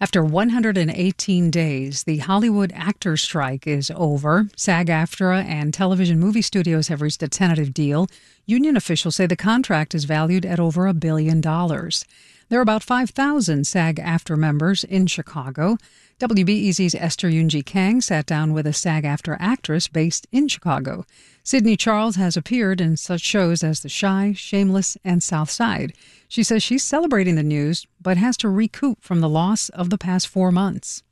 After 118 days, the Hollywood actors' strike is over. SAG AFTRA and television movie studios have reached a tentative deal. Union officials say the contract is valued at over a billion dollars. There are about 5,000 SAG AFTRA members in Chicago. WBEZ's Esther Yoon-Ji Kang sat down with a SAG AFTRA actress based in Chicago. Sydney Charles has appeared in such shows as The Chi, Shameless, and South Side. She says she's celebrating the news, but has to recoup from the loss of the past four months.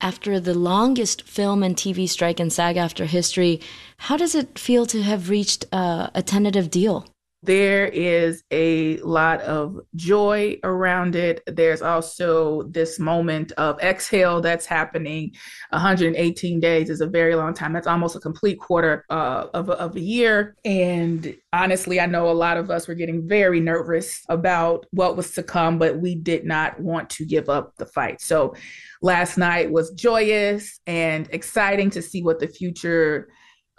After the longest film and TV strike in SAG AFTRA history, how does it feel to have reached uh, a tentative deal? There is a lot of joy around it. There's also this moment of exhale that's happening. 118 days is a very long time. That's almost a complete quarter uh, of, of a year. And honestly, I know a lot of us were getting very nervous about what was to come, but we did not want to give up the fight. So last night was joyous and exciting to see what the future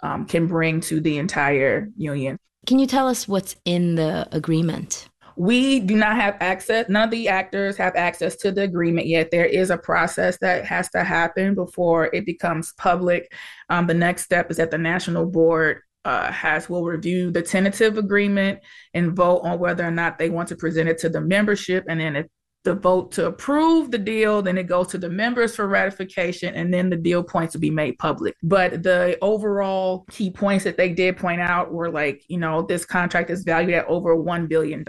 um, can bring to the entire union. Can you tell us what's in the agreement? We do not have access, none of the actors have access to the agreement yet. There is a process that has to happen before it becomes public. Um, the next step is that the national board uh, has will review the tentative agreement and vote on whether or not they want to present it to the membership. And then if the vote to approve the deal, then it goes to the members for ratification, and then the deal points will be made public. But the overall key points that they did point out were like, you know, this contract is valued at over $1 billion,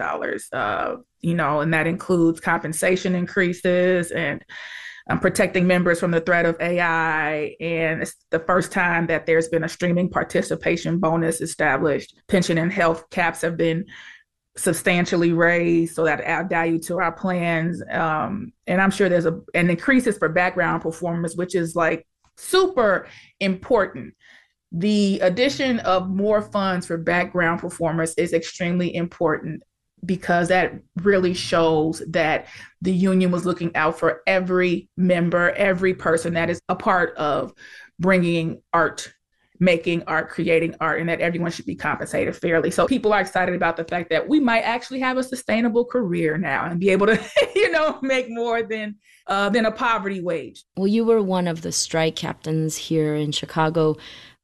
uh, you know, and that includes compensation increases and um, protecting members from the threat of AI. And it's the first time that there's been a streaming participation bonus established. Pension and health caps have been substantially raised so that add value to our plans. Um, and I'm sure there's a an increases for background performers, which is like super important. The addition of more funds for background performers is extremely important because that really shows that the union was looking out for every member, every person that is a part of bringing art making art, creating art, and that everyone should be compensated fairly. So people are excited about the fact that we might actually have a sustainable career now and be able to, you know, make more than uh, than a poverty wage. Well, you were one of the strike captains here in Chicago.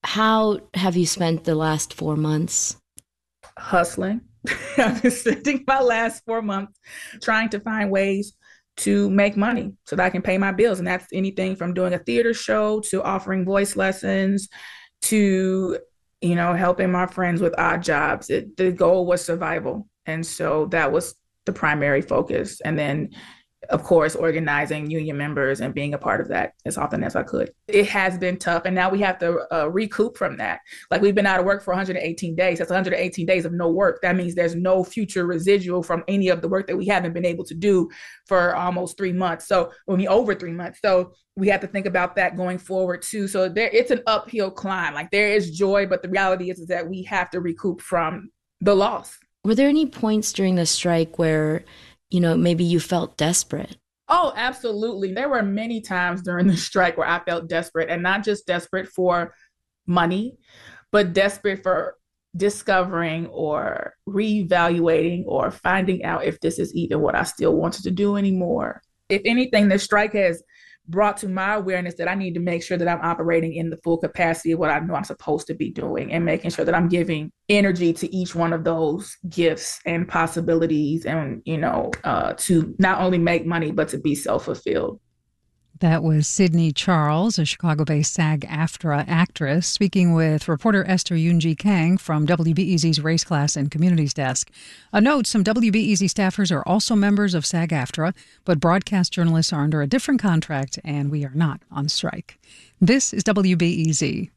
How have you spent the last four months? Hustling. I've been spending my last four months trying to find ways to make money so that I can pay my bills. And that's anything from doing a theater show to offering voice lessons to you know helping my friends with odd jobs. It, the goal was survival. And so that was the primary focus. And then of course organizing union members and being a part of that as often as i could. It has been tough and now we have to uh, recoup from that. Like we've been out of work for 118 days. That's 118 days of no work. That means there's no future residual from any of the work that we haven't been able to do for almost three months. So when we over three months. So we have to think about that going forward too. So there it's an uphill climb. Like there is joy but the reality is, is that we have to recoup from the loss. Were there any points during the strike where you know, maybe you felt desperate. Oh, absolutely. There were many times during the strike where I felt desperate and not just desperate for money, but desperate for discovering or reevaluating or finding out if this is even what I still wanted to do anymore. If anything, the strike has brought to my awareness that I need to make sure that I'm operating in the full capacity of what I know I'm supposed to be doing and making sure that I'm giving energy to each one of those gifts and possibilities and, you know, uh, to not only make money, but to be self fulfilled. That was Sydney Charles, a Chicago based SAG AFTRA actress, speaking with reporter Esther Yoon-Ji Kang from WBEZ's Race Class and Communities Desk. A note some WBEZ staffers are also members of SAG AFTRA, but broadcast journalists are under a different contract and we are not on strike. This is WBEZ.